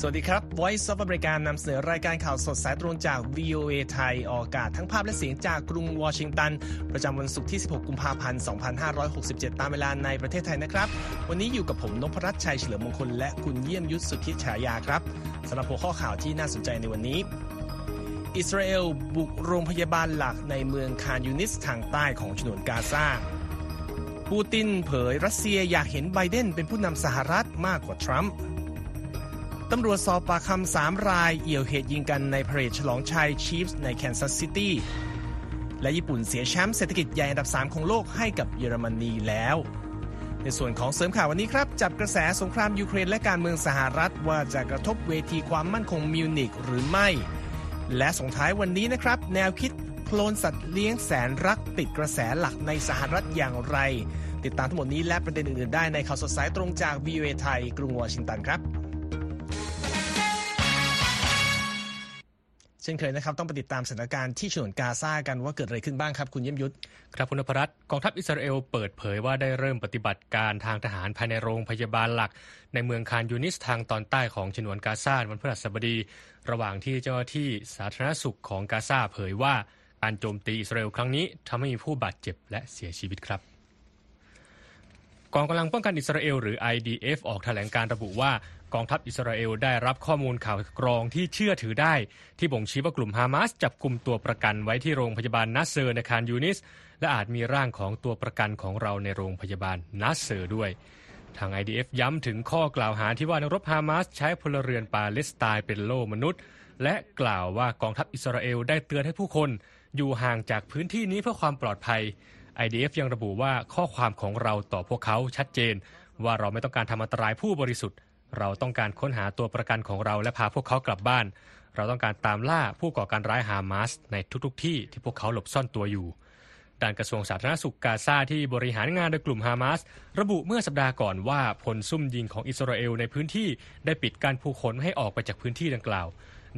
สวัสดีครับ Voice of America นำเสนอรายการข่าวสดสายตรงจาก VOA ไทย ออกอากาศทั้งภาพและเสียงจากกรุงวอชิงตัน ประจำวันศุกร์ที่ 16 กุมภาพันธ์ 2567 ตามเวลาในประเทศไทยนะครับ วันนี้อยู่กับผมนพรัตน์ชัยเฉลิมมงคล และคุณเยี่ยมยุทธสุทธิฉายาครับสำหรับหัวข้อข่าวที่น่าสนใจในวันนี้ อิสราเอลบุกโรงพยาบาลหลักในเมืองคานยูนิสทางใต้ของฉนวนกาซาปูตินเผยรัสเซียอยากเห็นไบเดนเป็นผู้นำสหรัฐมากกว่าทรัมป์ ตำรวจสอบปากคำสามรายเอี่ยวเหตุยิงกันในพาเหรดฉลองชัยชีฟส์ในแคนซัสซิตี้ และญี่ปุ่นเสียแชมป์เศรษฐกิจใหญ่อันดับ 3 ของโลกให้กับเยอรมนีแล้ว ในส่วนของเสริมข่าววันนี้ครับ จับกระแสสงครามยูเครนและการเมืองสหรัฐว่าจะกระทบเวทีความมั่นคงมิวนิกหรือไม่ และส่งท้ายวันนี้นะครับ แนวคิดโคลนสัตว์เลี้ยงแสนรักติดกระแสหลักในสหรัฐอย่างไร ติดตามทั้งหมดนี้และประเด็นอื่นๆได้ในข่าวสดสายตรงจาก VOA ไทยกรุงวอชิงตันครับ ช่นเคยนะครับต้องไปติดตามสถานการณ์ที่ฉนวนกาซากันว่าเกิดอะไรขึ้นบ้างครับคุณเยี่ยมยุทธครับคุณนพรัตกองทัพอิสราเอลเปิดเผยว่าได้เริ่มปฏิบัติการทางทหารภายในโรงพยาบาลหลัก ในเมืองคานยูนิสทางตอนใต้ของฉนวนกาซาวันพฤหัสบดี ระหว่างที่เจ้าหน้าที่สาธารณสุขของกาซาเผยว่าการโจมตีอิสราเอลครั้งนี้ทำให้มีผู้บาดเจ็บและเสียชีวิตครับกองกำลังป้องกันอิสราเอลหรือ IDF ออกแถลงการระบุว่า กองทัพอิสราเอลได้รับข้อมูลข่าวกรองที่เชื่อถือได้ ที่บ่งชี้ว่ากลุ่มฮามาสจับกลุ่มตัวประกันไว้ที่โรงพยาบาลนัสเซอร์ในคานยูนิส และอาจมีร่างของตัวประกันของเราในโรงพยาบาลนัสเซอร์ด้วย ทาง IDF ย้ำถึงข้อกล่าวหาที่ว่านรบฮามาสใช้พลเรือนปาเลสไตน์เป็นโล่มนุษย์ และกล่าวว่ากองทัพอิสราเอลได้เตือนให้ผู้คน อยู่ห่างจากพื้นที่นี้เพื่อความปลอดภัย IDF ยังระบุว่าข้อความของเราต่อพวกเขาชัดเจน ว่าเราไม่ต้องการทำอันตรายผู้บริสุทธิ์ เราต้องการค้นหาตัวประกันของเราและพาพวกเขากลับบ้าน เราต้องการตามล่าผู้ก่อการร้ายฮามาสในทุกๆ ที่ที่พวกเขาหลบซ่อนตัวอยู่ด้านกระทรวงสาธารณสุขกาซาที่บริหารงานโดยกลุ่มฮามาสระบุเมื่อสัปดาห์ก่อนว่าผลซุ่มยิงของอิสราเอลในพื้นที่ได้ปิดการผู้คนให้ออกไปจากพื้นที่ดังกล่าว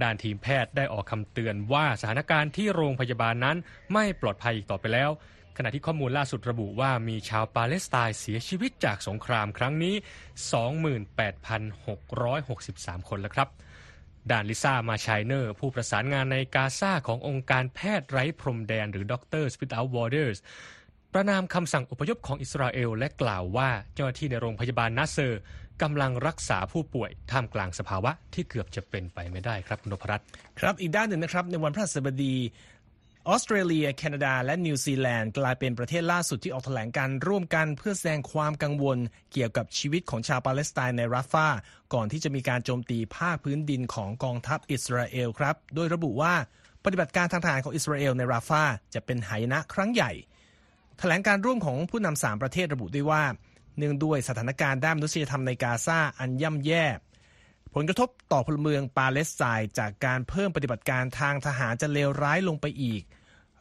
ด้านทีมแพทย์ได้ออกคำเตือนว่าสถานการณ์ที่โรงพยาบาลนั้นไม่ปลอดภัยอีกต่อไปแล้ว ณะที่ข้อมูลล่าสุดระบุว่ามีชาวปาเลสไตน์เสียชีวิตจากสงครามครั้งนี้ 28,663 คนแล้วครับด่านลิซ่ามาชัยเนอร์ ผู้ประสานงานในกาซาขององค์การแพทย์ไร้พรมแดนหรือ Doctors Without Borders ประนามคำสั่งอพยพของอิสราเอลและกล่าวว่าเจ้าหน้าที่ในโรงพยาบาลนาเซอร์กำลังรักษาผู้ป่วยท่ามกลางสภาวะที่เกือบจะเป็นไปไม่ได้ครับคุณนพรัตน์ครับอีกด้านหนึ่งนะครับในวันพฤหัสบดี ออสเตรเลีย แคนาดา และนิวซีแลนด์กลายเป็นประเทศล่าสุดที่ออกแถลงการณ์ร่วมกันเพื่อแสดงความกังวล เกี่ยวกับชีวิตของชาวปาเลสไตน์ในราฟาก่อนที่จะมีการโจมตีภาคพื้นดินของกองทัพอิสราเอลครับ โดยระบุว่าปฏิบัติการทางทหารของอิสราเอลในราฟาจะเป็นหายนะครั้งใหญ่ แถลงการณ์ร่วมของผู้นำสามประเทศระบุด้วยว่า เนื่องด้วยสถานการณ์ด้านมนุษยธรรมในกาซาอันย่ำแย่ ผลกระทบต่อพลเมืองปาเลสไตน์จากการเพิ่มปฏิบัติการทางทหารจะเลวร้ายลงไปอีก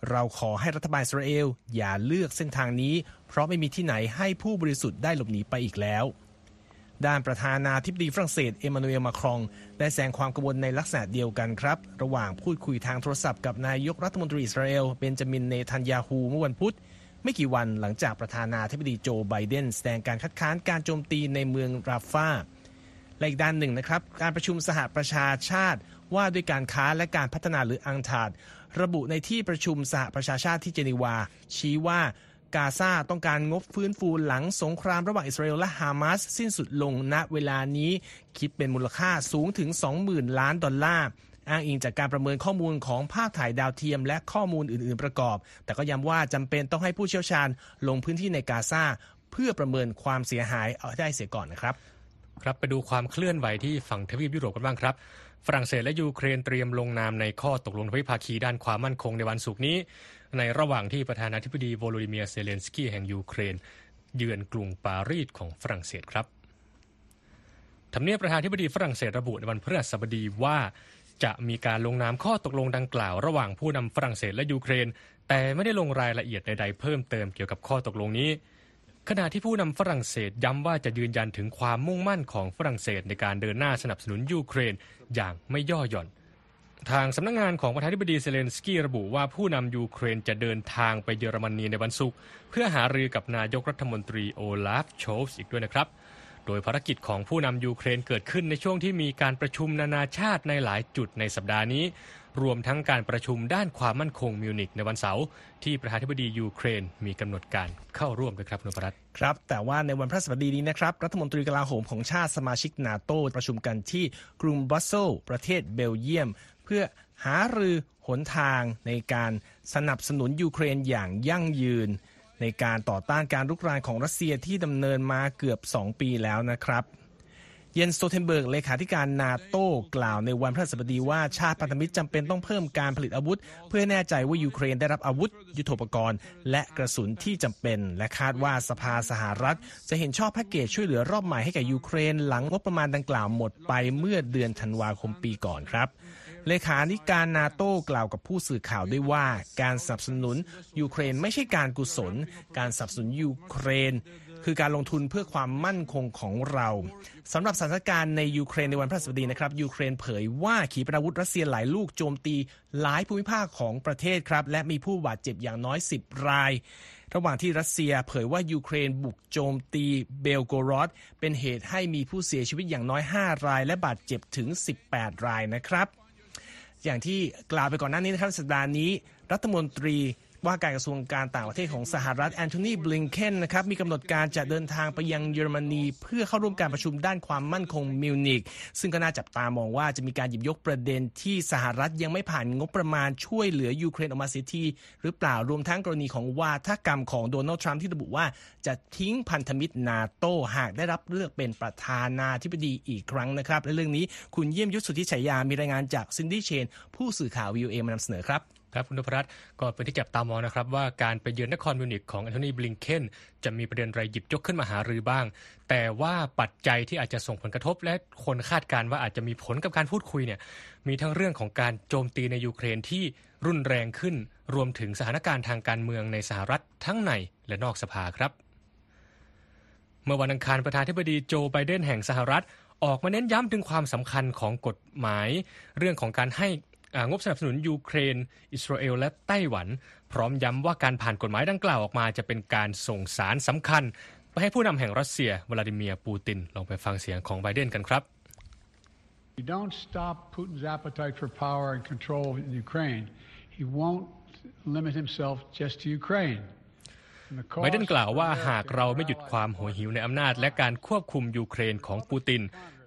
เราขอให้รัฐบาลอิสราเอลอย่าเลือกเส้นทางนี้ เพราะไม่มีที่ไหนให้ผู้บริสุทธิ์ได้หลบหนีไปอีกแล้ว ด้านประธานาธิบดีฝรั่งเศสเอมานูเอลมาครองได้แสดงความกังวลในลักษณะเดียวกันครับ ระหว่างพูดคุยทางโทรศัพท์กับนายกรัฐมนตรีอิสราเอลเบนจามินเนทันยาฮูเมื่อวันพุธไม่กี่วันหลังจากประธานาธิบดีโจไบเดนแสดงการคัดค้านการโจมตีในเมืองราฟา และอีกด้านหนึ่งนะครับ การประชุมสหประชาชาติว่าด้วยการค้าและการพัฒนาหรืออังทาดระบุในที่ประชุมสหประชาชาติที่เจนีวา ชี้ว่ากาซาต้องการงบฟื้นฟูหลังสงครามระหว่างอิสราเอลและฮามาสสิ้นสุดลงณเวลานี้คิดเป็นมูลค่าสูงถึง 20,000 ล้านดอลลาร์อ้างอิงจากการประเมินข้อมูลของภาพถ่ายดาวเทียมและข้อมูลอื่น ๆประกอบ แต่ก็ย้ำว่าจำเป็นต้องให้ผู้เชี่ยวชาญลงพื้นที่ในกาซาเพื่อประเมินความเสียหายเอาได้เสียก่อนนะครับ ครับไปดูความเคลื่อนไหวที่ฝั่งทวีปยุโรปกันบ้างครับ ฝรั่งเศสและยูเครนเตรียมลงนามในข้อตกลงทวิภาคีด้านความมั่นคงในวันศุกร์นี้ ในระหว่างที่ประธานาธิบดีโวโลดิเมียเซเลนสกี้แห่งยูเครน เยือนกรุงปารีสของฝรั่งเศสครับทำเนียบประธานาธิบดีฝรั่งเศสระบุในวันพฤหัสบดีว่าจะมีการลงนามข้อตกลงดังกล่าว ระหว่างผู้นำฝรั่งเศสและยูเครน แต่ไม่ได้ลงรายละเอียดใดๆเพิ่มเติมเกี่ยวกับข้อตกลงนี้ ขณะที่ผู้นำฝรั่งเศสย้ำว่าจะยืนยันถึงความมุ่งมั่นของฝรั่งเศสในการเดินหน้าสนับสนุนยูเครนอย่างไม่ย่อหย่อน ทางสำนักงงานของประธานาธิบดีเซเลนสกี้ระบุว่าผู้นำยูเครนจะเดินทางไปเยอรมนีในวันศุกร์เพื่อหารือกับนายกรัฐมนตรีโอลาฟโชลส์อีกด้วยนะครับ โดยภารกิจของผู้นำยูเครนเกิดขึ้นในช่วงที่มีการประชุมนานาชาติในหลายจุดในสัปดาห์นี้ รวมทั้งการประชุมด้านความมั่นคงมิวนิกในวันเสาร์ที่ประธานาธิบดียูเครน มีกำหนดการเข้าร่วมด้วยครับนพรัตน์ครับ แต่ว่าในวันพฤหัสบดีนี้นะครับ รัฐมนตรีกลาโหมของชาติสมาชิกนาโตประชุมกันที่กรุงบรัสเซลส์ประเทศเบลเยียม เพื่อหารือหนทางในการสนับสนุนยูเครนอย่างยั่งยืน ในการต่อต้านการรุกรานของรัสเซียที่ดำเนินมาเกือบ 2 ปีแล้วนะครับ เยนส์ สโตลเทนเบิร์กเลขาธิการนาโต้กล่าวในวันพฤหัสบดีว่าชาติพันธมิตรจำเป็นต้องเพิ่มการผลิตอาวุธ เพื่อแน่ใจว่ายูเครนได้รับอาวุธ ยุโทโธปกรณ์ และกระสุนที่จำเป็น และคาดว่าสภาสหรัฐ จะเห็นชอบแพ็กเกจช่วยเหลือรอบใหม่ให้แก่ยูเครน หลังงบประมาณดังกล่าวหมดไปเมื่อเดือนธันวาคมปีก่อนครับเลขาธิการนาโต้กล่าวกับผู้สื่อข่าวด้วยว่า การสนับสนุนยูเครนไม่ใช่การกุศล การสนับสนุนยูเครน คือการลงทุนเพื่อความมั่นคงของเราสำหรับสถานการณ์ในยูเครนในวันพฤหัสบดีนะครับยูเครนเผยว่าขีปนาวุธรัสเซียหลายลูกโจมตีหลายภูมิภาคของประเทศครับ และมีผู้บาดเจ็บอย่างน้อย 10 ราย ระหว่างที่รัสเซียเผยว่ายูเครนบุกโจมตีเบลโกรอดเป็นเหตุให้มีผู้เสียชีวิตอย่างน้อย 5 ราย และบาดเจ็บถึง 18 รายนะครับ อย่างที่กล่าวไปก่อนหน้านี้นะครับสัปดาห์นี้ รัฐมนตรี ว่าการกระทรวงการต่างประเทศของสหรัฐแอนโทนีบลิงเคนนะครับมีกำหนดการจะเดินทางไปยังเยอรมนี เพื่อเข้าร่วมการประชุมด้านความมั่นคงมิวนิกซึ่งก็น่าจับตามองว่าจะมีการหยิบยกประเด็นที่สหรัฐยังไม่ผ่านงบประมาณช่วยเหลือยูเครนออกมาเสียทีหรือเปล่ารวมทั้งกรณีของวาทกรรมของโดนัลด์ทรัมป์ที่ระบุว่าจะทิ้งพันธมิตรนาโตหากได้รับเลือกเป็นประธานาธิบดีอีกครั้งนะครับและเรื่องนี้คุณเยี่ยมยุทธสุทธิชัยยามีรายงานจากซินดี้เชน ผู้สื่อข่าว VOA มานำเสนอครับ ครับคุณนพรัตน์ก็เป็นที่จับตามองนะครับว่าการไปเยือนนครมิวนิกของแอนโทนีบลิงเคนจะมีประเด็นไรหยิบยกขึ้นมาหารือบ้าง แต่ว่าปัจจัยที่อาจจะส่งผลกระทบ และคนคาดการว่าอาจจะมีผลกับการพูดคุยเนี่ยมีทั้งเรื่องของการโจมตีในยูเครนที่รุนแรงขึ้น รวมถึงสถานการณ์ทางการเมืองในสหรัฐทั้งในและนอกสภาครับ เมื่อวันอังคารประธานธิบดีโจไบเดนแห่งสหรัฐออกมาเน้นย้ำถึงความสำคัญของกฎหมาย เรื่องของการให้ งบสนับสนุนยูเครน อิสราเอล และไต้หวัน พร้อมย้ำว่าการผ่านกฎหมายดังกล่าวออกมาจะเป็นการส่งสารสำคัญ ไปให้ผู้นำแห่งรัสเซียวลาดิเมียร์ปูตินลองไปฟังเสียงของไบเดนกันครับ You don't stop Putin's appetite for power and control in Ukraine. He won't limit himself just to Ukraine. ไบเดนกล่าวว่าหากเราไม่หยุดความโหยหิวในอำนาจ และการควบคุมยูเครนของปูติน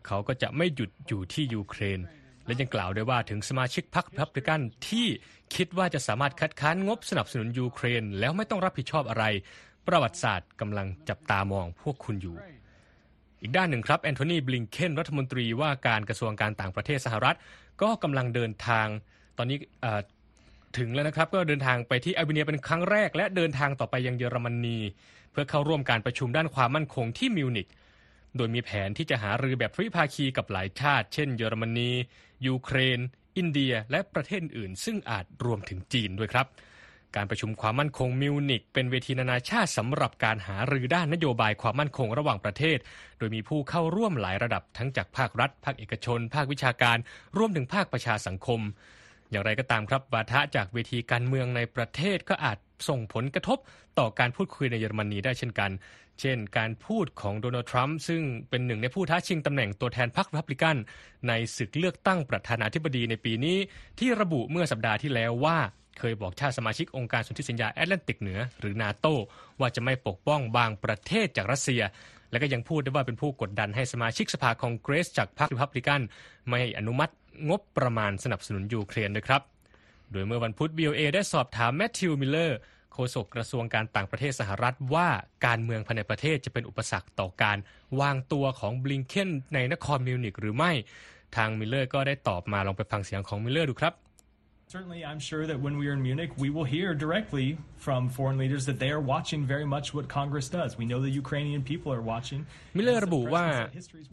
เขาก็จะไม่หยุดอยู่ที่ยูเครน และยังกล่าวด้วยว่าถึงสมาชิกพรรคพับลิกันที่คิดว่าจะสามารถคัดค้านงบสนับสนุนยูเครน แล้วไม่ต้องรับผิดชอบอะไร ประวัติศาสตร์กำลังจับตามองพวกคุณอยู่ อีกด้านหนึ่งครับแอนโทนีบลิงเคนรัฐมนตรีว่าการกระทรวงการต่างประเทศสหรัฐ ก็กำลังเดินทางตอนนี้ถึงแล้วนะครับก็เดินทางไปที่อัลเบเนียเป็นครั้งแรก และเดินทางต่อไปยังเยอรมนี เพื่อเข้าร่วมการประชุมด้านความมั่นคงที่มิวนิก โดยมีแผนที่จะหารือแบบทวิภาคีกับหลายชาติ เช่น เยอรมนี ยูเครน อินเดีย และประเทศอื่น ซึ่งอาจรวมถึงจีนด้วยครับ การประชุมความมั่นคงมิวนิกเป็นเวทีนานาชาติสำหรับการหารือด้านนโยบายความมั่นคงระหว่างประเทศ โดยมีผู้เข้าร่วมหลายระดับทั้งจากภาครัฐ ภาคเอกชน ภาควิชาการ รวมถึงภาคประชาสังคม อย่างไรก็ตามครับวาทะจากเวทีการเมืองในประเทศก็อาจส่งผลกระทบต่อการพูดคุยในเยอรมนีได้เช่นกัน เช่น การพูดของโดนัลด์ทรัมป์ซึ่งเป็นหนึ่งในผู้ท้าชิงตำแหน่งตัวแทนพรรครับลิกัน ในศึกเลือกตั้งประธานาธิบดีในปีนี้ ที่ระบุเมื่อสัปดาห์ที่แล้วว่าเคยบอกชาติสมาชิกองค์การสนธิสัญญาแอตแลนติกเหนือ หรือนาโตว่าจะไม่ปกป้องบางประเทศจากรัสเซีย และก็ยังพูดได้ว่าเป็นผู้กดดันให้สมาชิกสภาคองเกรสจากพรรคริพับลิกัน ไม่อนุมัติงบประมาณสนับสนุนยูเครนด้วยครับ โดยเมื่อวันพุธ VOA ได้สอบถามแมทธิวมิลเลอร์ โฆษกกระทรวงการต่างประเทศสหรัฐว่าการเมืองภายในประเทศจะเป็นอุปสรรคต่อการวางตัวของบลิงเคนในนครมิวนิกหรือไม่ ทางมิลเลอร์ก็ได้ตอบมาลองไปฟังเสียงของมิลเลอร์ดูครับ Certainly, I'm sure that when we are in Munich, we will hear directly from foreign leaders that they are watching very much what Congress does. We know the Ukrainian people are watching. มิลเลอร์ระบุว่า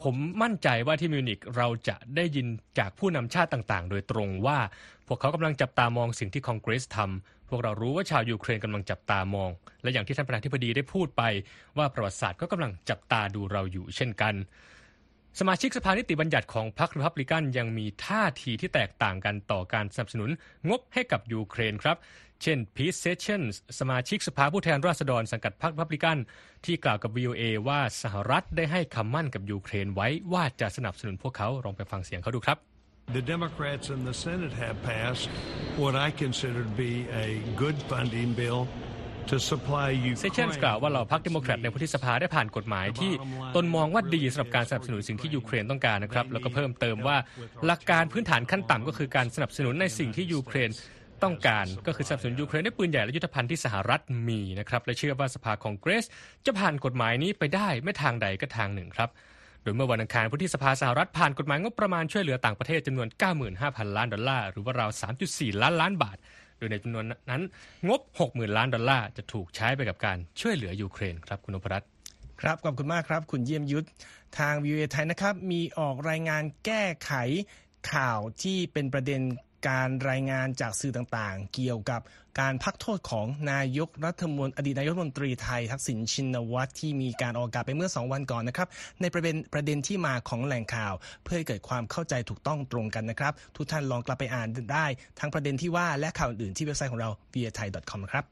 ผมมั่นใจว่าที่มิวนิกเราจะได้ยินจากผู้นำชาติต่างๆ โดยตรงว่า พวกเขากำลังจับตามองสิ่งที่คองเกรสทำ พวกเรารู้ว่าชาวยูเครนกำลังจับตามอง และอย่างที่ท่านประธานาธิบดีได้พูดไป ว่าประวัติศาสตร์ก็กำลังจับตาดูเราอยู่เช่นกัน สมาชิกสภานิติบัญญัติของพรรครีพับลิกันยังมีท่าทีที่แตกต่างกันต่อการสนับสนุนงบให้กับยูเครนครับ เช่นพีท เซสชันส์สมาชิกสภาผู้แทนราษฎรสังกัดพรรครีพับลิกัน ที่กล่าวกับ VOA ว่าสหรัฐได้ให้คำมั่นกับยูเครนไว้ว่าจะสนับสนุนพวกเขาลองไปฟังเสียงเขาดูครับ The Democrats in the Senate have passed what I consider to be a good funding bill to supply เซสชันส์กล่าวว่าเหล่าพรรคเดโมแครตในวุฒิสภาได้ผ่านกฎหมายที่ตนมองว่าดีสำหรับการสนับสนุนสิ่งที่ยูเครนต้องการนะครับ แล้วก็เพิ่มเติมว่าหลักการพื้นฐานขั้นต่ำก็คือการสนับสนุนในสิ่งที่ยูเครนต้องการก็คือสนับสนุนยูเครนด้วยปืนใหญ่และยุทธภัณฑ์ที่สหรัฐมีนะครับและเชื่อว่าสภาคองเกรสจะผ่านกฎหมายนี้ไปได้ไม่ทางใดก็ทางหนึ่งครับ โดยเมื่อวันอังคารผู้ที่สภาสหรัฐผ่านกฎหมายงบประมาณช่วยเหลือต่างประเทศจำนวน 95,000 ล้านดอลลาร์ หรือว่าราว 3.4 ล้านล้านบาท โดยในจำนวนนั้นงบ 60,000 ล้านดอลลาร์จะถูกใช้ไปกับการช่วยเหลือยูเครนครับคุณนพรัตน์ครับขอบคุณมากครับ คุณเยี่ยมยุทธทางวิวเอไทยนะครับ มีออกรายงานแก้ไขข่าวที่เป็นประเด็นการรายงานจากสื่อต่างๆ เกี่ยวกับ การพักโทษของนายกรัฐมนตรีอดีตนายกรัฐมนตรีไทยทักษิณชินวัตรที่มีการออกอากาศไปเมื่อ 2 วันก่อนนะครับ ในประเด็นประเด็นที่มาของแหล่งข่าว เพื่อให้เกิดความเข้าใจถูกต้องตรงกันนะครับ ทุกท่านลองกลับไปอ่านได้ ทั้งประเด็นที่ว่าและข่าวอื่นที่เว็บไซต์ของเรา v i a t h a i c o m ครับ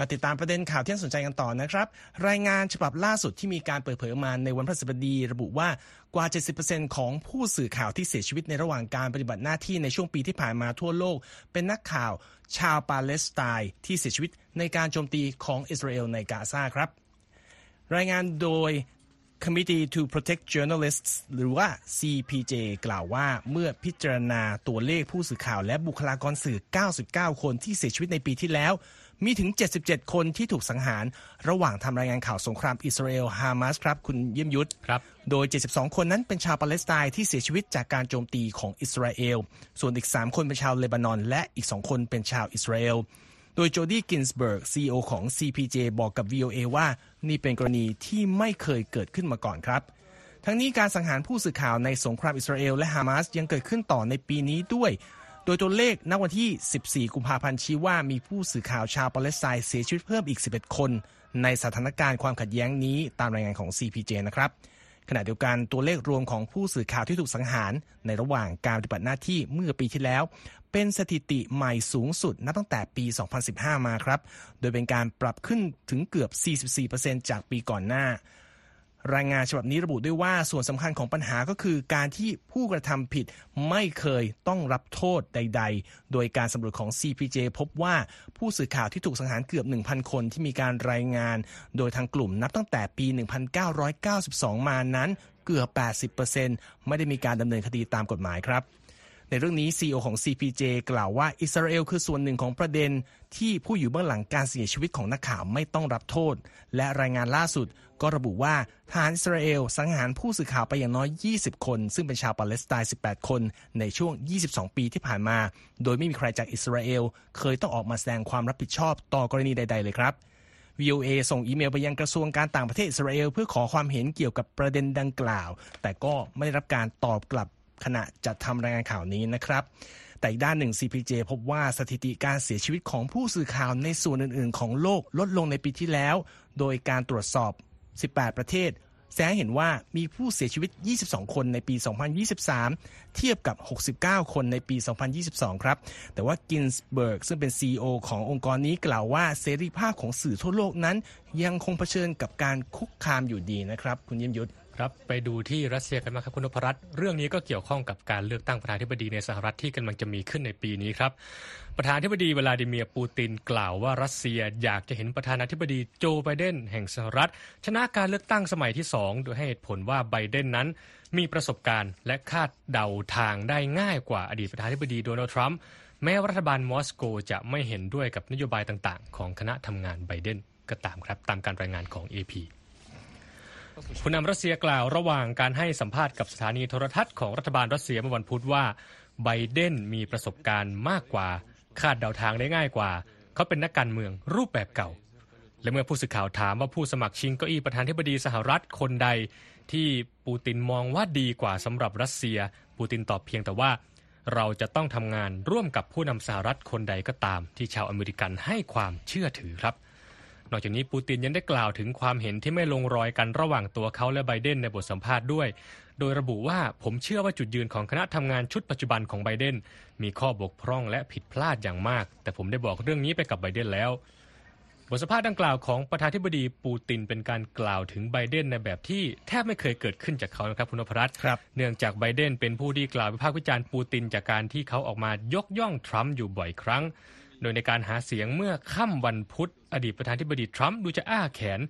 มาติดตามประเด็นข่าวที่น่าสนใจกันต่อนะครับ รายงานฉบับล่าสุดที่มีการเปิดเผยออกมาในวันพฤหัสบดี ระบุว่ากว่า 70%ของผู้สื่อข่าวที่เสียชีวิตในระหว่างการปฏิบัติหน้าที่ในช่วงปีที่ผ่านมาทั่วโลก เป็นนักข่าวชาวปาเลสไตน์ที่เสียชีวิตในการโจมตีของอิสราเอลในกาซาครับ รายงานโดย Committee to Protect Journalists หรือว่า CPJ กล่าวว่าเมื่อพิจารณาตัวเลขผู้สื่อข่าวและบุคลากรสื่อ 99 คนที่เสียชีวิตในปีที่แล้ว มีถึง 77 คนที่ถูกสังหารระหว่างทำรายงานข่าวสงครามอิสราเอลฮามาสครับ คุณเยี่ยมยุทธครับโดย 72 คนนั้นเป็นชาวปาเลสไตน์ที่เสียชีวิตจากการโจมตีของอิสราเอล ส่วนอีก 3 คนเป็นชาวเลบานอน และอีก 2 คนเป็นชาวอิสราเอล โดยโจดี้กินสเบิร์ก CEO ของ CPJ บอกกับ VOA ว่านี่เป็นกรณีที่ไม่เคยเกิดขึ้นมาก่อนครับทั้งนี้การสังหารผู้สื่อข่าวในสงครามอิสราเอลและฮามาสยังเกิดขึ้นต่อในปีนี้ด้วยโดยตัวเลขณวันที่ 14 กุมภาพันธ์ชี้ว่ามีผู้สื่อข่าวชาวปาเลสไตน์เสียชีวิตเพิ่มอีก 11 คน ในสถานการณ์ความขัดแย้งนี้ตามรายงานของ CPJ นะครับขณะเดียวกันตัวเลขรวมของผู้สื่อข่าวที่ถูกสังหาร ในระหว่างการปฏิบัติหน้าที่เมื่อปีที่แล้ว เป็นสถิติใหม่สูงสุดนับตั้งแต่ปี 2015 มาครับ โดยเป็นการปรับขึ้นถึงเกือบ 44%จากปีก่อนหน้า รายงานฉบับนี้ระบุด้วยว่าส่วนสำคัญของปัญหาก็คือการที่ผู้กระทำผิดไม่เคยต้องรับโทษใด ๆ โดยการสำรวจของ CPJ พบว่าผู้สื่อข่าวที่ถูกสังหารเกือบ 1,000 คนที่มีการรายงาน โดยทางกลุ่มนับตั้งแต่ปี 1992 มานั้นเกือบ 80%ไม่ได้มีการดำเนินคดีตามกฎหมายครับ ในเรื่องนี้ CEO ของ CPJ กล่าวว่าอิสราเอลคือส่วนหนึ่งของประเด็น ที่ผู้อยู่เบื้องหลังการเสียชีวิตของนักข่าวไม่ต้องรับโทษ และรายงานล่าสุดก็ระบุว่าทหารอิสราเอลสังหารผู้สื่อข่าวไปอย่างน้อย 20 คน ซึ่งเป็นชาวปาเลสไตน์ 18 คน ในช่วง 22 ปีที่ผ่านมา โดยไม่มีใครจากอิสราเอลเคยต้องออกมาแสดงความรับผิดชอบต่อกรณีใด ๆ เลยครับ VOA ส่งอีเมลไปยังกระทรวงการต่างประเทศอิสราเอลเพื่อขอความเห็นเกี่ยวกับประเด็นดังกล่าว แต่ก็ไม่ได้รับการตอบกลับ ขณะจัดทำรายงานข่าวนี้นะครับแต่อีกด้านหนึ่ง CPJ พบว่าสถิติการเสียชีวิตของผู้สื่อข่าวในส่วนอื่น ๆ ของโลกลดลงในปีที่แล้ว โดยการตรวจสอบ 18 ประเทศ แสดงเห็นว่ามีผู้เสียชีวิต 22 คนในปี 2023 เทียบกับ 69 คนในปี 2022 ครับ แต่ว่ากินสเบิร์กซึ่งเป็น CEO ขององค์กรนี้กล่าวว่าเสรีภาพของสื่อทั่วโลกนั้น ยังคงเผชิญกับการคุกคามอยู่ดีนะครับ คุณเยี่ยมยุทธ ครับไปดูที่รัสเซียกันมางครับคุณนพรัตน์เรื่องนี้ก็เกี่ยวข้องกับการเลือกตั้งประธานาธิบดีในสหรัฐที่กำลังจะมีขึ้นในปีนี้ครับประธานาธิบดีวลาดิเมียร์ปูตินกล่าวว่ารัสเซียอยากจะเห็นประธานาธิบดีโจไบเดนแห่งสหรัฐ ชนะการเลือกตั้งสมัยที่ 2 โดยให้เหตุผลว่าไบเดนนั้น มีประสบการณ์และคาดเดาทางได้ง่ายกว่าอดีตประธานาธิบดีโดนัลด์ทรัมป์แม้ว่ารัฐบาลมอสโกจะไม่เห็นด้วยกับนโยบายต่างๆ ของคณะทำงานไบเดนก็ตามครับตามการรายงานของ AP ผู้นำรัสเซียกล่าวระหว่างการให้สัมภาษณ์กับสถานีโทรทัศน์ของรัฐบาลรัสเซียเมื่อวันพุธว่าไบเดนมีประสบการณ์มากกว่า คาดเดาทางได้ง่ายกว่า เขาเป็นนักการเมืองรูปแบบเก่า และเมื่อผู้สื่อข่าวถามว่าผู้สมัครชิงเก้าอี้ประธานธิบดีสหรัฐคนใด ที่ปูตินมองว่าดีกว่าสำหรับรัสเซีย ปูตินตอบเพียงแต่ว่า เราจะต้องทำงานร่วมกับผู้นำสหรัฐคนใดก็ตาม ที่ชาวอเมริกันให้ความเชื่อถือครับ นอกจากนี้ปูตินยังได้กล่าวถึงความเห็นที่ไม่ลงรอยกันระหว่างตัวเขาและไบเดนในบทสัมภาษณ์ด้วย โดยระบุว่าผมเชื่อว่าจุดยืนของคณะทำงานชุดปัจจุบันของไบเดนมีข้อบกพร่องและผิดพลาดอย่างมาก แต่ผมได้บอกเรื่องนี้ไปกับไบเดนแล้วบทสัมภาษณ์ดังกล่าวของประธานาธิบดีปูตินเป็นการกล่าวถึงไบเดนในแบบที่แทบไม่เคยเกิดขึ้นจากเขานะครับคุณนพรัตน์ครับเนื่องจากไบเดนเป็นผู้ที่กล่าววิพากษ์วิจารณ์ปูตินจากการที่เขาออกมายกย่องทรัมป์อยู่บ่อยครั้ง โดยในการหาเสียงเมื่อค่ำวันพุธ อดีตประธานาธิบดีทรัมป์ดูจะอ้าแขน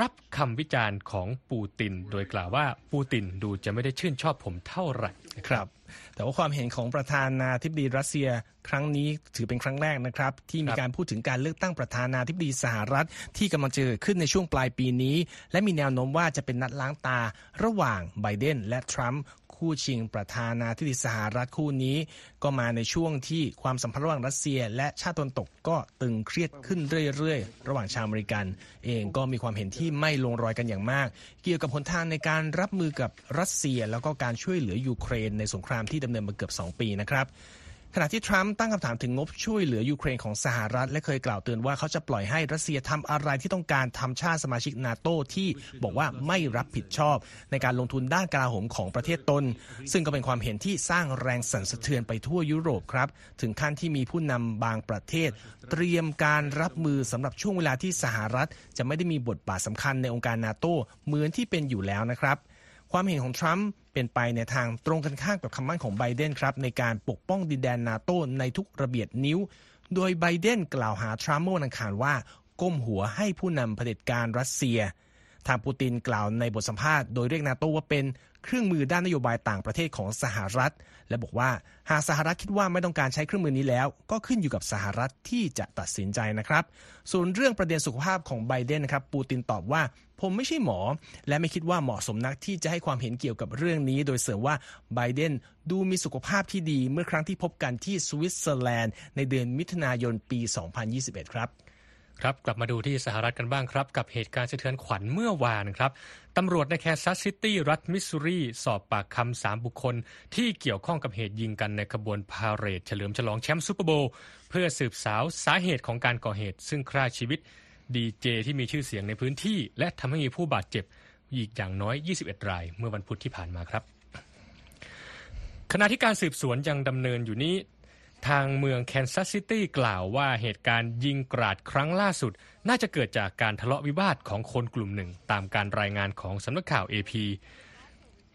รับคำวิจารณ์ของปูติน โดยกล่าวว่าปูตินดูจะไม่ได้ชื่นชอบผมเท่าไหร่ครับแต่ว่าความเห็นของประธานาธิบดีรัสเซียครั้งนี้ถือเป็นครั้งแรกนะครับ ที่มีการพูดถึงการเลือกตั้งประธานาธิบดีสหรัฐ ที่กำลังจะเกิดขึ้นในช่วงปลายปีนี้ และมีแนวโน้มว่าจะเป็นนัดล้างตาระหว่างไบเดนและทรัมป์ คู่ชิงประธานาธิบดีสหรัฐคู่นี้ ก็มาในช่วงที่ความสัมพันธ์ระหว่างรัสเซีย และชาติตะวันตกก็ตึงเครียดขึ้นเรื่อยๆ ระหว่างชาวอเมริกัน เองก็มีความเห็นที่ไม่ลงรอยกันอย่างมาก เกี่ยวกับหนทางในการรับมือกับรัสเซีย แล้วก็การช่วยเหลือยูเครนในสงครามที่ดำเนินมาเกือบ 2 ปีนะครับ ขณะที่ทรัมป์ตั้งคำถามถึงงบช่วยเหลือยูเครนของสหรัฐ และเคยกล่าวเตือนว่าเขาจะปล่อยให้รัสเซียทำอะไรที่ต้องการกับชาติสมาชิกนาโตที่บอกว่าไม่รับผิดชอบ ในการลงทุนด้านกลาโหมของประเทศตน ซึ่งก็เป็นความเห็นที่สร้างแรงสั่นสะเทือนไปทั่วยุโรปครับ ถึงขั้นที่มีผู้นำบางประเทศ เตรียมการรับมือสำหรับช่วงเวลาที่สหรัฐ จะไม่ได้มีบทบาทสำคัญในองค์การนาโตเหมือนที่เป็นอยู่แล้วนะครับ ความเห็นของทรัมป์เป็นไปในทางตรงกันข้ามกับคำมั่นของไบเดนครับในการปกป้องดินแดนนาโตในทุกระเบียดนิ้ว โดยไบเดนกล่าวหาทรัมป์เมื่อวันอังคารว่า ก้มหัวให้ผู้นำเผด็จการรัสเซีย ทางปูตินกล่าวในบทสัมภาษณ์โดยเรียกนาโตว่าเป็นเครื่องมือด้านนโยบายต่างประเทศของสหรัฐ และบอกว่าหากสหรัฐคิดว่าไม่ต้องการใช้เครื่องมือนี้แล้ว ก็ขึ้นอยู่กับสหรัฐที่จะตัดสินใจนะครับ ส่วนเรื่องประเด็นสุขภาพของไบเดนนะครับปูตินตอบว่า ผมไม่ใช่หมอ และไม่คิดว่าเหมาะสมนักที่จะให้ความเห็นเกี่ยวกับเรื่องนี้ โดยเสริมว่าไบเดนดูมีสุขภาพที่ดีเมื่อครั้งที่พบกันที่สวิตเซอร์แลนด์ในเดือนมิถุนายนปี 2021 ครับครับกลับมาดูที่สหรัฐกันบ้างครับ กับเหตุการณ์สะเทือนขวัญเมื่อวานครับตำรวจในแคนซัสซิตี้รัฐมิสซูรี สอบปากคำสามบุคคล ที่เกี่ยวข้องกับเหตุยิงกันในขบวนพาเหรดเฉลิมฉลองแชมป์ซูเปอร์โบวล์เพื่อสืบสาวสาเหตุของการก่อเหตุ ซึ่งฆ่าชีวิต ดีเจที่มีชื่อเสียงในพื้นที่ และทำให้มีผู้บาดเจ็บอีกอย่างน้อย 21 ราย เมื่อวันพุธที่ผ่านมาครับ ขณะที่การสืบสวนยังดำเนินอยู่นี้ ทางเมืองแคนซัสซิตี้กล่าวว่าเหตุการณ์ยิงกราดครั้งล่าสุด น่าจะเกิดจากการทะเลาะวิวาทของคนกลุ่มหนึ่ง ตามการรายงานของสำนักข่าว AP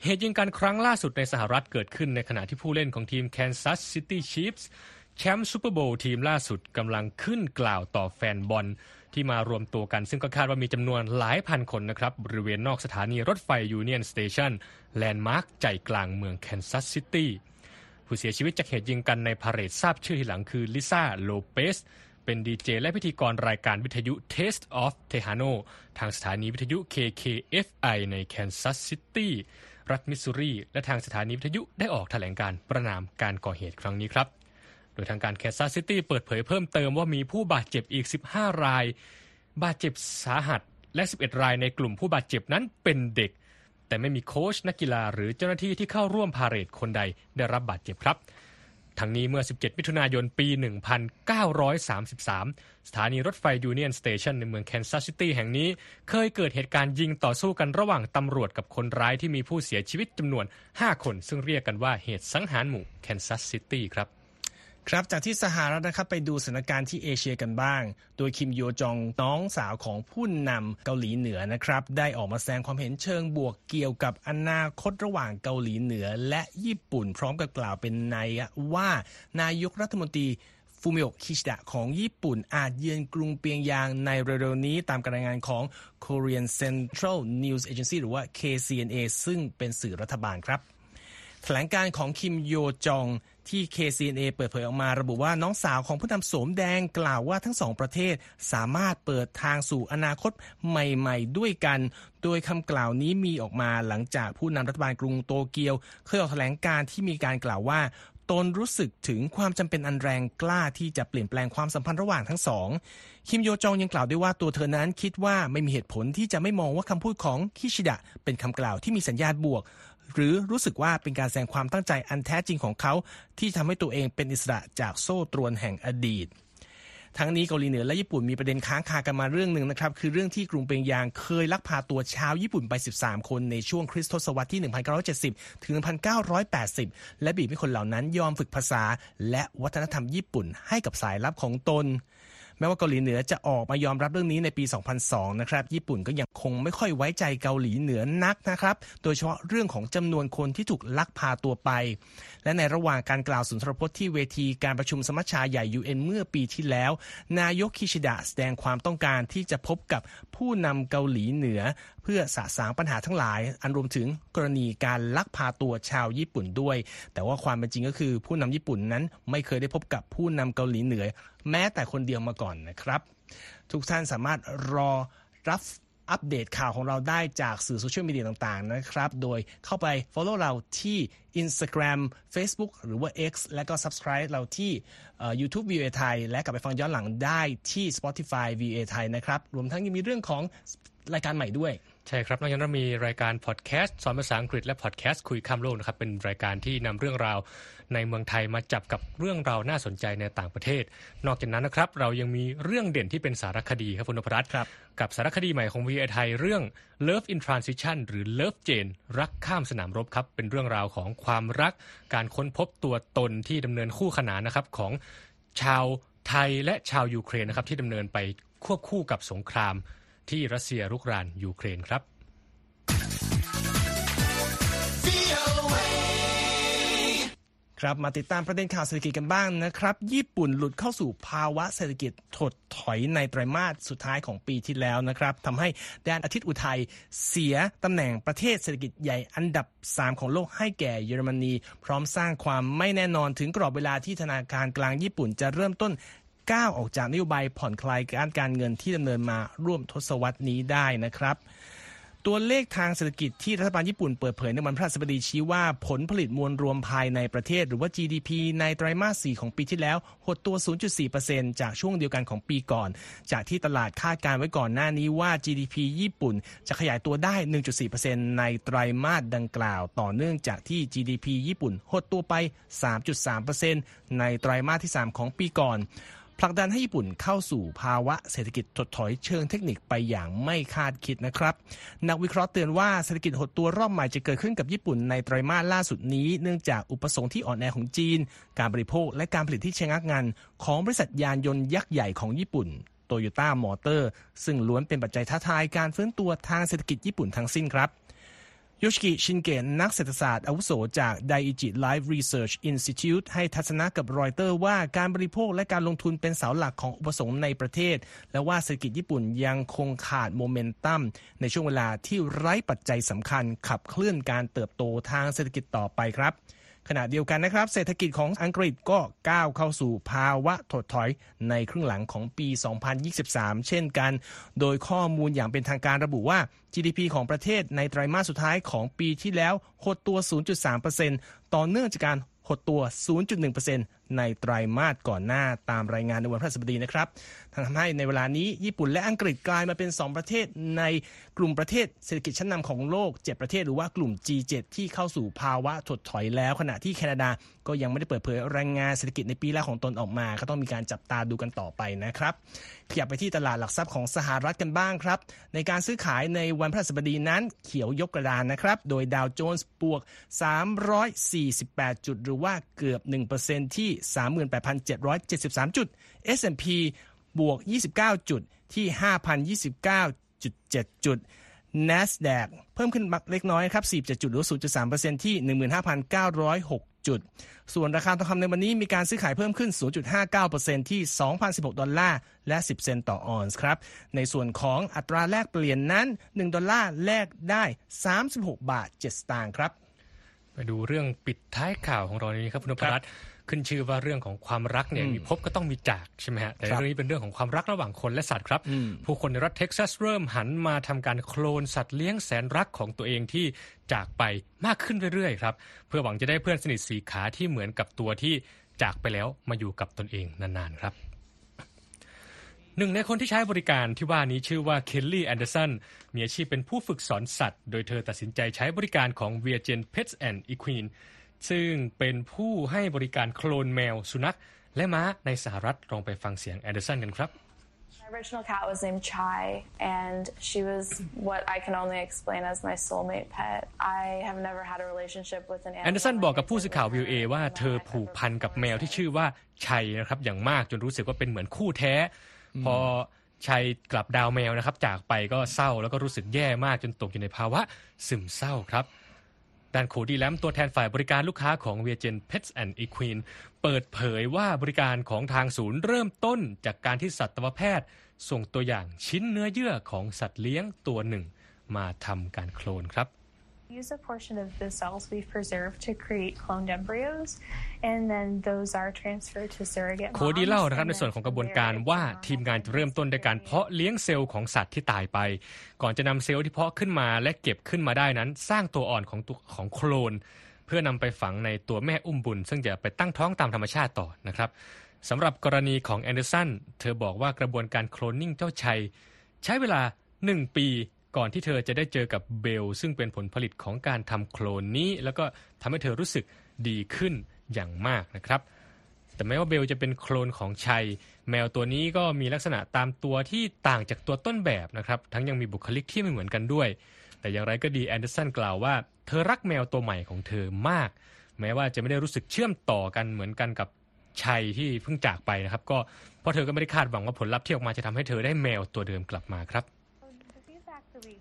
เหตุยิงกันครั้งล่าสุดในสหรัฐเกิดขึ้นในขณะที่ผู้เล่นของทีม Kansas City Chiefs แชมป์ซูเปอร์โบวล์ทีมล่าสุดกำลังขึ้นกล่าวต่อแฟนบอล ที่มารวมตัวกัน ซึ่งก็คาดว่ามีจำนวนหลายพันคนนะครับบริเวณนอกสถานีรถไฟยูเนียนสเตชันแลนด์มาร์คใจกลางเมืองแคนซัสซิตี้ผู้เสียชีวิตจากเหตุยิงกันในพาเหรดทราบชื่อทีหลังคือลิซ่าโลเปสเป็นดีเจและพิธีกรรายการวิทยุ Taste of Tejano ทางสถานีวิทยุ KKFI ในแคนซัสซิตี้รัฐมิสซูรี และทางสถานีวิทยุได้ออกแถลงการณ์ประณามการก่อเหตุครั้งนี้ครับ โดยทางการแคนซัสซิตี้เปิดเผยเพิ่มเติมว่ามีผู้บาดเจ็บอีก 15 ราย บาดเจ็บสาหัส และ 11 รายในกลุ่มผู้บาดเจ็บนั้นเป็นเด็ก แต่ไม่มีโค้ชนักกีฬาหรือเจ้าหน้าที่ที่เข้าร่วมพาเหรดคนใดได้รับบาดเจ็บครับทั้งนี้เมื่อ 17 มิถุนายน ปี 1933 สถานีรถไฟยูเนียนสเตชันในเมืองแคนซัสซิตี้แห่งนี้ เคยเกิดเหตุการณ์ยิงต่อสู้กันระหว่างตำรวจกับคนร้ายที่มีผู้เสียชีวิตจำนวน 5 คน ซึ่งเรียกกันว่าเหตุสังหารหมู่แคนซัสซิตี้ครับ ครับจากที่สหรัฐนะครับไปดูสถานการณ์ที่เอเชียกันบ้าง โดยคิมโยจองน้องสาวของผู้นำเกาหลีเหนือนะครับได้ออกมาแสดงความเห็นเชิงบวกเกี่ยวกับอนาคตระหว่างเกาหลีเหนือและญี่ปุ่น พร้อมกับกล่าวเป็นนัยว่านายกรัฐมนตรีฟูมิโอคิชิดะของญี่ปุ่นอาจเยือนกรุงเปียงยางในเร็วๆนี้ตามการรายงานของ Korean Central News Agency หรือว่า KCNA ซึ่งเป็นสื่อรัฐบาลครับแถลงการของคิมโยจองที่ KCNA เปิดเผยออกมาระบุว่าน้องสาวของผู้นำโสมแดงกล่าวว่าทั้งสองประเทศสามารถเปิดทางสู่อนาคตใหม่ๆ ด้วยกัน โดยคำกล่าวนี้มีออกมาหลังจากผู้นำรัฐบาลกรุงโตเกียว เคยออกแถลงการที่มีการกล่าวว่าตนรู้สึกถึงความจำเป็นอันแรงกล้าที่จะเปลี่ยนแปลงความสัมพันธ์ระหว่างทั้งสอง คิมโยจองยังกล่าวด้วยว่าตัวเธอนั้นคิดว่าไม่มีเหตุผลที่จะไม่มองว่าคำพูดของคิชิดะเป็นคำกล่าวที่มีสัญญาณบวก หรือรู้สึกว่าเป็นการแสดงความตั้งใจอันแท้จริงของเขา ที่ทำให้ตัวเองเป็นอิสระจากโซ่ตรวนแห่งอดีต ทั้งนี้เกาหลีเหนือและญี่ปุ่นมีประเด็นค้างคากันมาเรื่องหนึ่งนะครับคือเรื่องที่กรุงเปียงยางเคยลักพาตัวชาวญี่ปุ่นไป 13 คนในช่วงคริสตศตวรรษที่ 1970 ถึง 1980 และบีบให้คนเหล่านั้นยอมฝึกภาษา และวัฒนธรรมญี่ปุ่นให้กับสายลับของตน แม้ว่าเกาหลีเหนือจะออกมายอมรับเรื่องนี้ในปี 2002 นะครับ ญี่ปุ่นก็ยังคงไม่ค่อยไว้ใจเกาหลีเหนือนักนะครับ โดยเฉพาะเรื่องของจำนวนคนที่ถูกลักพาตัวไปและในระหว่างการกล่าวสุนทรพจน์ที่เวทีการประชุมสมัชชาใหญ่ UN เมื่อปีที่แล้ว นายกคิชิดะแสดงความต้องการที่จะพบกับผู้นำเกาหลีเหนือ เพื่อสะสางปัญหาทั้งหลาย อันรวมถึงกรณีการลักพาตัวชาวญี่ปุ่นด้วย แต่ว่าความเป็นจริงก็คือผู้นำญี่ปุ่นนั้นไม่เคยได้พบกับผู้นำเกาหลีเหนือ แม้แต่คนเดียวมาก่อนนะครับ ทุกท่านสามารถรอรับ อัปเดตข่าวของเราได้จากสื่อโซเชียลมีเดียต่างๆนะครับ โดยเข้าไป follow เราที่ Instagram Facebook หรือว่า X และก็ subscribe เราที่ YouTube VOA ไทย และกลับไปฟังย้อนหลังได้ที่ Spotify VOA ไทยนะครับ รวมทั้งยังมีเรื่องของรายการใหม่ด้วย ใช่ครับนอกจากนั้นมีรายการพอดแคสต์สอนภาษาอังกฤษและพอดแคสต์คุยข้ามโลกนะครับเป็นรายการที่นำเรื่องราว ในเมืองไทยมาจับกับเรื่องราวน่าสนใจในต่างประเทศ นอกจากนั้นนะครับ เรายังมีเรื่องเด่นที่เป็นสารคดีครับคุณนพรัตน์ครับกับสารคดีใหม่ของ VI ไทยเรื่อง Love in Transition หรือ Love Jane รักข้ามสนามรบครับ เป็นเรื่องราวของความรัก การค้นพบตัวตนที่ดำเนินคู่ขนานนะครับของชาวไทยและชาวยูเครนนะครับที่ดำเนินไปควบคู่กับสงครามที่รัสเซียรุกรานยูเครนครับ ครับมาติดตามประเด็นข่าวเศรษฐกิจกันบ้างนะครับ ญี่ปุ่นหลุดเข้าสู่ภาวะเศรษฐกิจถดถอยในไตรมาสสุดท้ายของปีที่แล้วนะครับทำให้แดนอาทิตย์อุทัยเสียตำแหน่งประเทศเศรษฐกิจใหญ่อันดับ 3 ของโลกให้แก่เยอรมนี พร้อมสร้างความไม่แน่นอนถึงกรอบเวลาที่ธนาคารกลางญี่ปุ่นจะเริ่มต้นก้าวออกจากนโยบายผ่อนคลายการการเงินที่ดำเนินมาร่วมทศวรรษนี้ได้นะครับ ตัวเลขทางเศรษฐกิจที่รัฐบาลญี่ปุ่นเปิดเผยในวันพฤหัสบดีชี้ว่าผลผลิตมวลรวมภายในประเทศ หรือว่า GDP ในไตรมาส 4 ของปีที่แล้ว หดตัว 0.4%จากช่วงเดียวกันของปีก่อน จากที่ตลาดคาดการไว้ก่อนหน้านี้ว่า GDP ญี่ปุ่นจะขยายตัวได้ 1.4%ในไตรมาสดังกล่าว ต่อเนื่องจากที่ GDP ญี่ปุ่นหดตัวไป 3.3%ในไตรมาสที่ 3 ของปีก่อน ผลักดันให้ญี่ปุ่นเข้าสู่ภาวะเศรษฐกิจถดถอยเชิงเทคนิคไปอย่างไม่คาดคิดนะครับ นักวิเคราะห์เตือนว่าเศรษฐกิจหดตัวรอบใหม่จะเกิดขึ้นกับญี่ปุ่นในไตรมาสล่าสุดนี้ เนื่องจากอุปสงค์ที่อ่อนแอของจีน การบริโภคและการผลิตที่ชะงักงันของบริษัทยานยนต์ยักษ์ใหญ่ของญี่ปุ่นโตโยต้ามอเตอร์ซึ่งล้วนเป็นปัจจัยท้าทายการฟื้นตัวทางเศรษฐกิจญี่ปุ่นทั้งสิ้นครับ โยชิกิชินเกะนักเศรษฐศาสตร์อาวุโสจาก Daiichi Life Research Institute ให้ทัศนะกับรอยเตอร์ว่าการบริโภคและการลงทุนเป็นเสาหลักของอุปสงค์ในประเทศ และว่าเศรษฐกิจญี่ปุ่นยังคงขาดโมเมนตัม ในช่วงเวลาที่ไร้ปัจจัยสำคัญขับเคลื่อนการเติบโตทางเศรษฐกิจต่อไปครับ ขณะเดียวกันนะครับ เศรษฐกิจของอังกฤษก็ก้าวเข้าสู่ภาวะถดถอยในครึ่งหลังของปี 2023 เช่นกัน โดยข้อมูลอย่างเป็นทางการระบุว่า GDP ของประเทศในไตรมาสสุดท้ายของปีที่แล้วหดตัว 0.3%ต่อเนื่องจากการหดตัว 0.1% ในไตรมาสก่อนหน้าตามรายงานในวันพฤหัสบดีนะครับทำให้ในเวลานี้ญี่ปุ่นและอังกฤษกลายมาเป็น 2 ประเทศในกลุ่มประเทศเศรษฐกิจชั้นนำของโลก 7 ประเทศหรือว่ากลุ่ม G7 ที่เข้าสู่ภาวะถดถอยแล้วขณะที่แคนาดาก็ยังไม่ได้เปิดเผยรายงานเศรษฐกิจในปีแรกของตนออกมา ก็ต้องมีการจับตาดูกันต่อไปนะครับขยับไปที่ตลาดหลักทรัพย์ของสหรัฐกันบ้างครับ ในการซื้อขายในวันพฤหัสบดีนั้นเขียวยกกระดานนะครับ โดยดาวโจนส์บวก 348 จุดหรือว่าเกือบ 1%ที่38,773 จุด S&P บวก 29 จุดที่ 5,029.7 จุด NASDAQ เพิ่มขึ้นเล็กน้อยครับ47จุดหรือ 0.3%ที่ 15,906 จุด ส่วนราคาทองคำในวันนี้มีการซื้อขายเพิ่มขึ้น 0.59%ที่ 2,016 ดอลลาร์ และ 10 เซนต์ต่อออนซ์ครับ ในส่วนของอัตราแลกเปลี่ยนนั้น 1 ดอลลาร์แลกได้ 36 บาท 7 สตางค์ครับ ไปดูเรื่องปิดท้ายข่าวของเราในนี้ครับคุณนพรัตน์ ขึ้นชื่อว่าเรื่องของความรักเนี่ยมีพบก็ต้องมีจากใช่ไหมฮะแต่ครับเรื่องนี้เป็นเรื่องของความรักระหว่างคนและสัตว์ครับอืมผู้คนในรัฐเท็กซัสเริ่มหันมาทำการโคลนสัตว์เลี้ยงแสนรักของตัวเองที่จากไปมากขึ้นเรื่อยๆครับเพื่อหวังจะได้เพื่อนสนิทสี่ขาที่เหมือนกับตัวที่จากไปแล้วมาอยู่กับตนเองนานๆครับหนึ่งในคนที่ใช้บริการที่ว่านี้ชื่อว่าเคลลี่แอนเดอร์สันมีอาชีพเป็นผู้ฝึกสอนสัตว์ โดยเธอตัดสินใจใช้บริการของ v i a g e n Pets and Equine ซึ่งเป็นผู้ให้บริการโคลนแมว สุนัข และม้าในสหรัฐลองไปฟังเสียงแอนเดอร์สันกันครับ My original cat was named Chai, and she was what I can only explain as my soulmate pet. I have never had a relationship with an แอนเดอร์สัน animal บอก like กับ I ผู้ did สื่อ with ข่าว her วิวเอ when ว่า I เธอ had ผูก her พันกับแมวที่ชื่อว่าชัยนะครับอย่างมากจนรู้สึกว่าเป็นเหมือนคู่แท้ พอชัยกลับดาวแมวนะครับ จากไปก็เศร้าแล้วก็รู้สึกแย่มากจนตกอยู่ในภาวะซึมเศร้าครับ ด้านโคดีแลมตัวแทนฝ่ายบริการลูกค้าของ Virgin Pets and Equine เปิดเผยว่าบริการของทางศูนย์เริ่มต้นจากการที่สัตวแพทย์ ส่งตัวอย่างชิ้นเนื้อเยื่อของสัตว์เลี้ยงตัวหนึ่ง มาทำการโคลนครับ use a portion of the cells we've preserved to create cloned embryos, and then those are transferred to surrogate โคดี moms, เล่านะครับ and ใน then ส่วนของกระบวน from การ there ว่า it's ทีมงานจะเริ่มต้นด้วยการเพาะเลี้ยงเซลล์ของสัตว์ที่ตายไป ก่อนจะนำเซลล์ที่เพาะขึ้นมาและเก็บขึ้นมาได้นั้น สร้างตัวอ่อนของตัวของโคลน เพื่อนำไปฝังในตัวแม่อุ้มบุญ ซึ่งจะไปตั้งท้องตามธรรมชาติต่อนะครับสำหรับกรณีของแอนเดอร์สันเธอบอกว่ากระบวนการโคลนนิ่งเจ้าชัย ใช้เวลา 1 ปี ก่อนที่เธอจะได้เจอกับเบล ซึ่งเป็นผลผลิตของการทำโคลนนี้ แล้วก็ทำให้เธอรู้สึกดีขึ้นอย่างมากนะครับ แต่แม้ว่าเบลจะเป็นโคลนของชัย แมวตัวนี้ก็มีลักษณะตามตัวที่ต่างจากตัวต้นแบบนะครับ ทั้งยังมีบุคลิกที่ไม่เหมือนกันด้วย แต่อย่างไรก็ดีแอนเดอร์สันกล่าวว่า เธอรักแมวตัวใหม่ของเธอมาก แม้ว่าจะไม่ได้รู้สึกเชื่อมต่อกันเหมือนกันกับชัยที่เพิ่งจากไปนะครับ ก็เพราะเธอก็ไม่ได้คาดหวังว่าผลลัพธ์ที่ออกมาจะทำให้เธอได้แมวตัวเดิมกลับมาครับ ใน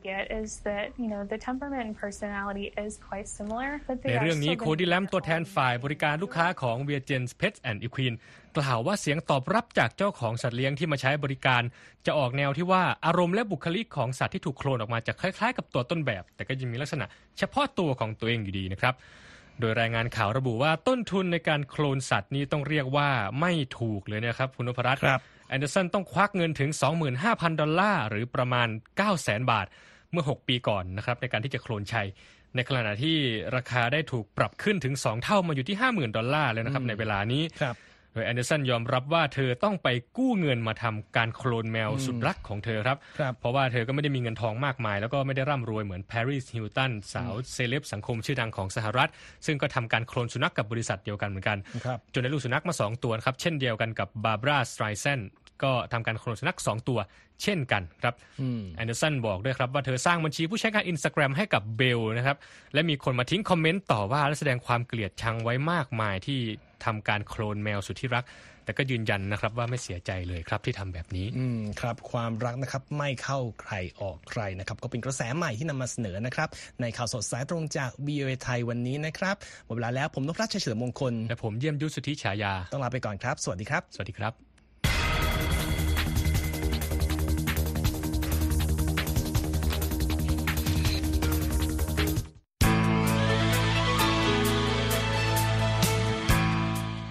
they are เรื่องนี้ still โค gonna ดี be แลม their ตัวแทน own ฝ่ายบริการลูกค้าของ v i a g e n Pets and Equine กล่าวว่าเสียงตอบรับจากเจ้าของสัตว์เลี้ยงที่มาใช้บริการ จะออกแนวที่ว่าอารมณ์และบุคลิกของสัตว์ที่ถูกโคลนออกมาจะคล้าย ๆ กับตัวต้นแบบ แต่ก็ยังมีลักษณะ เฉพาะตัวของตัวเองอยู่ดีนะครับโดยรายงานข่าวระบุว่าต้นทุนในการโคลนสัตว์นี้ต้องเรียกว่าไม่ถูกเลยนะครับคุณนพรัตน์ครับ แอนเดอร์สันต้องควักเงินถึง 25,000 ดอลลาร์ หรือประมาณ 900,000 บาทเมื่อ 6 ปีก่อนนะครับในการที่จะโคลนชัย ในขณะที่ราคาได้ถูกปรับขึ้นถึง 2 เท่ามาอยู่ที่ 50,000 ดอลลาร์แล้วนะครับในเวลานี้ครับ โดยแอนเดอร์สันยอมรับว่าเธอต้องไปกู้เงินมาทำการโคลนแมวสุดรักของเธอครับครับเพราะว่าเธอก็ไม่ได้มีเงินทองมากมาย แล้วก็ไม่ได้ร่ำรวยเหมือน Paris Hilton สาวเซเลบสังคมชื่อดังของสหรัฐ ซึ่งก็ทำการโคลนสุนัขกับบริษัทเดียวกันเหมือนกันครับจนได้ลูกสุนัขมา 2 ตัวนะครับเช่นเดียวกันกับบาร์บราสไตรเซนก็ทำการโคลนสุนัข2ตัวเช่นกันครับแอนเดอร์สันบอกด้วยครับว่าเธอสร้างบัญชีผู้ใช้งาน Instagram ให้กับเบลนะครับและมีคนมาทิ้งคอมเมนต์ต่อว่าและแสดงความเกลียดชังไว้มากมายที่ ทำการโคลนแมวสุดที่รัก แต่ก็ยืนยันนะครับว่าไม่เสียใจเลยครับที่ทำแบบนี้ อืมครับ ความรักนะครับไม่เข้าใครออกใครนะครับ ก็เป็นกระแสใหม่ที่นำมาเสนอนะครับ ในข่าวสดสายตรงจาก VOA ไทยวันนี้นะครับหมดเวลาแล้วผมนพรัชชัยเฉลิมมงคลและผมเยี่ยมยุทธสุทธิฉายา ต้องลาไปก่อนครับ สวัสดีครับ สวัสดีครับ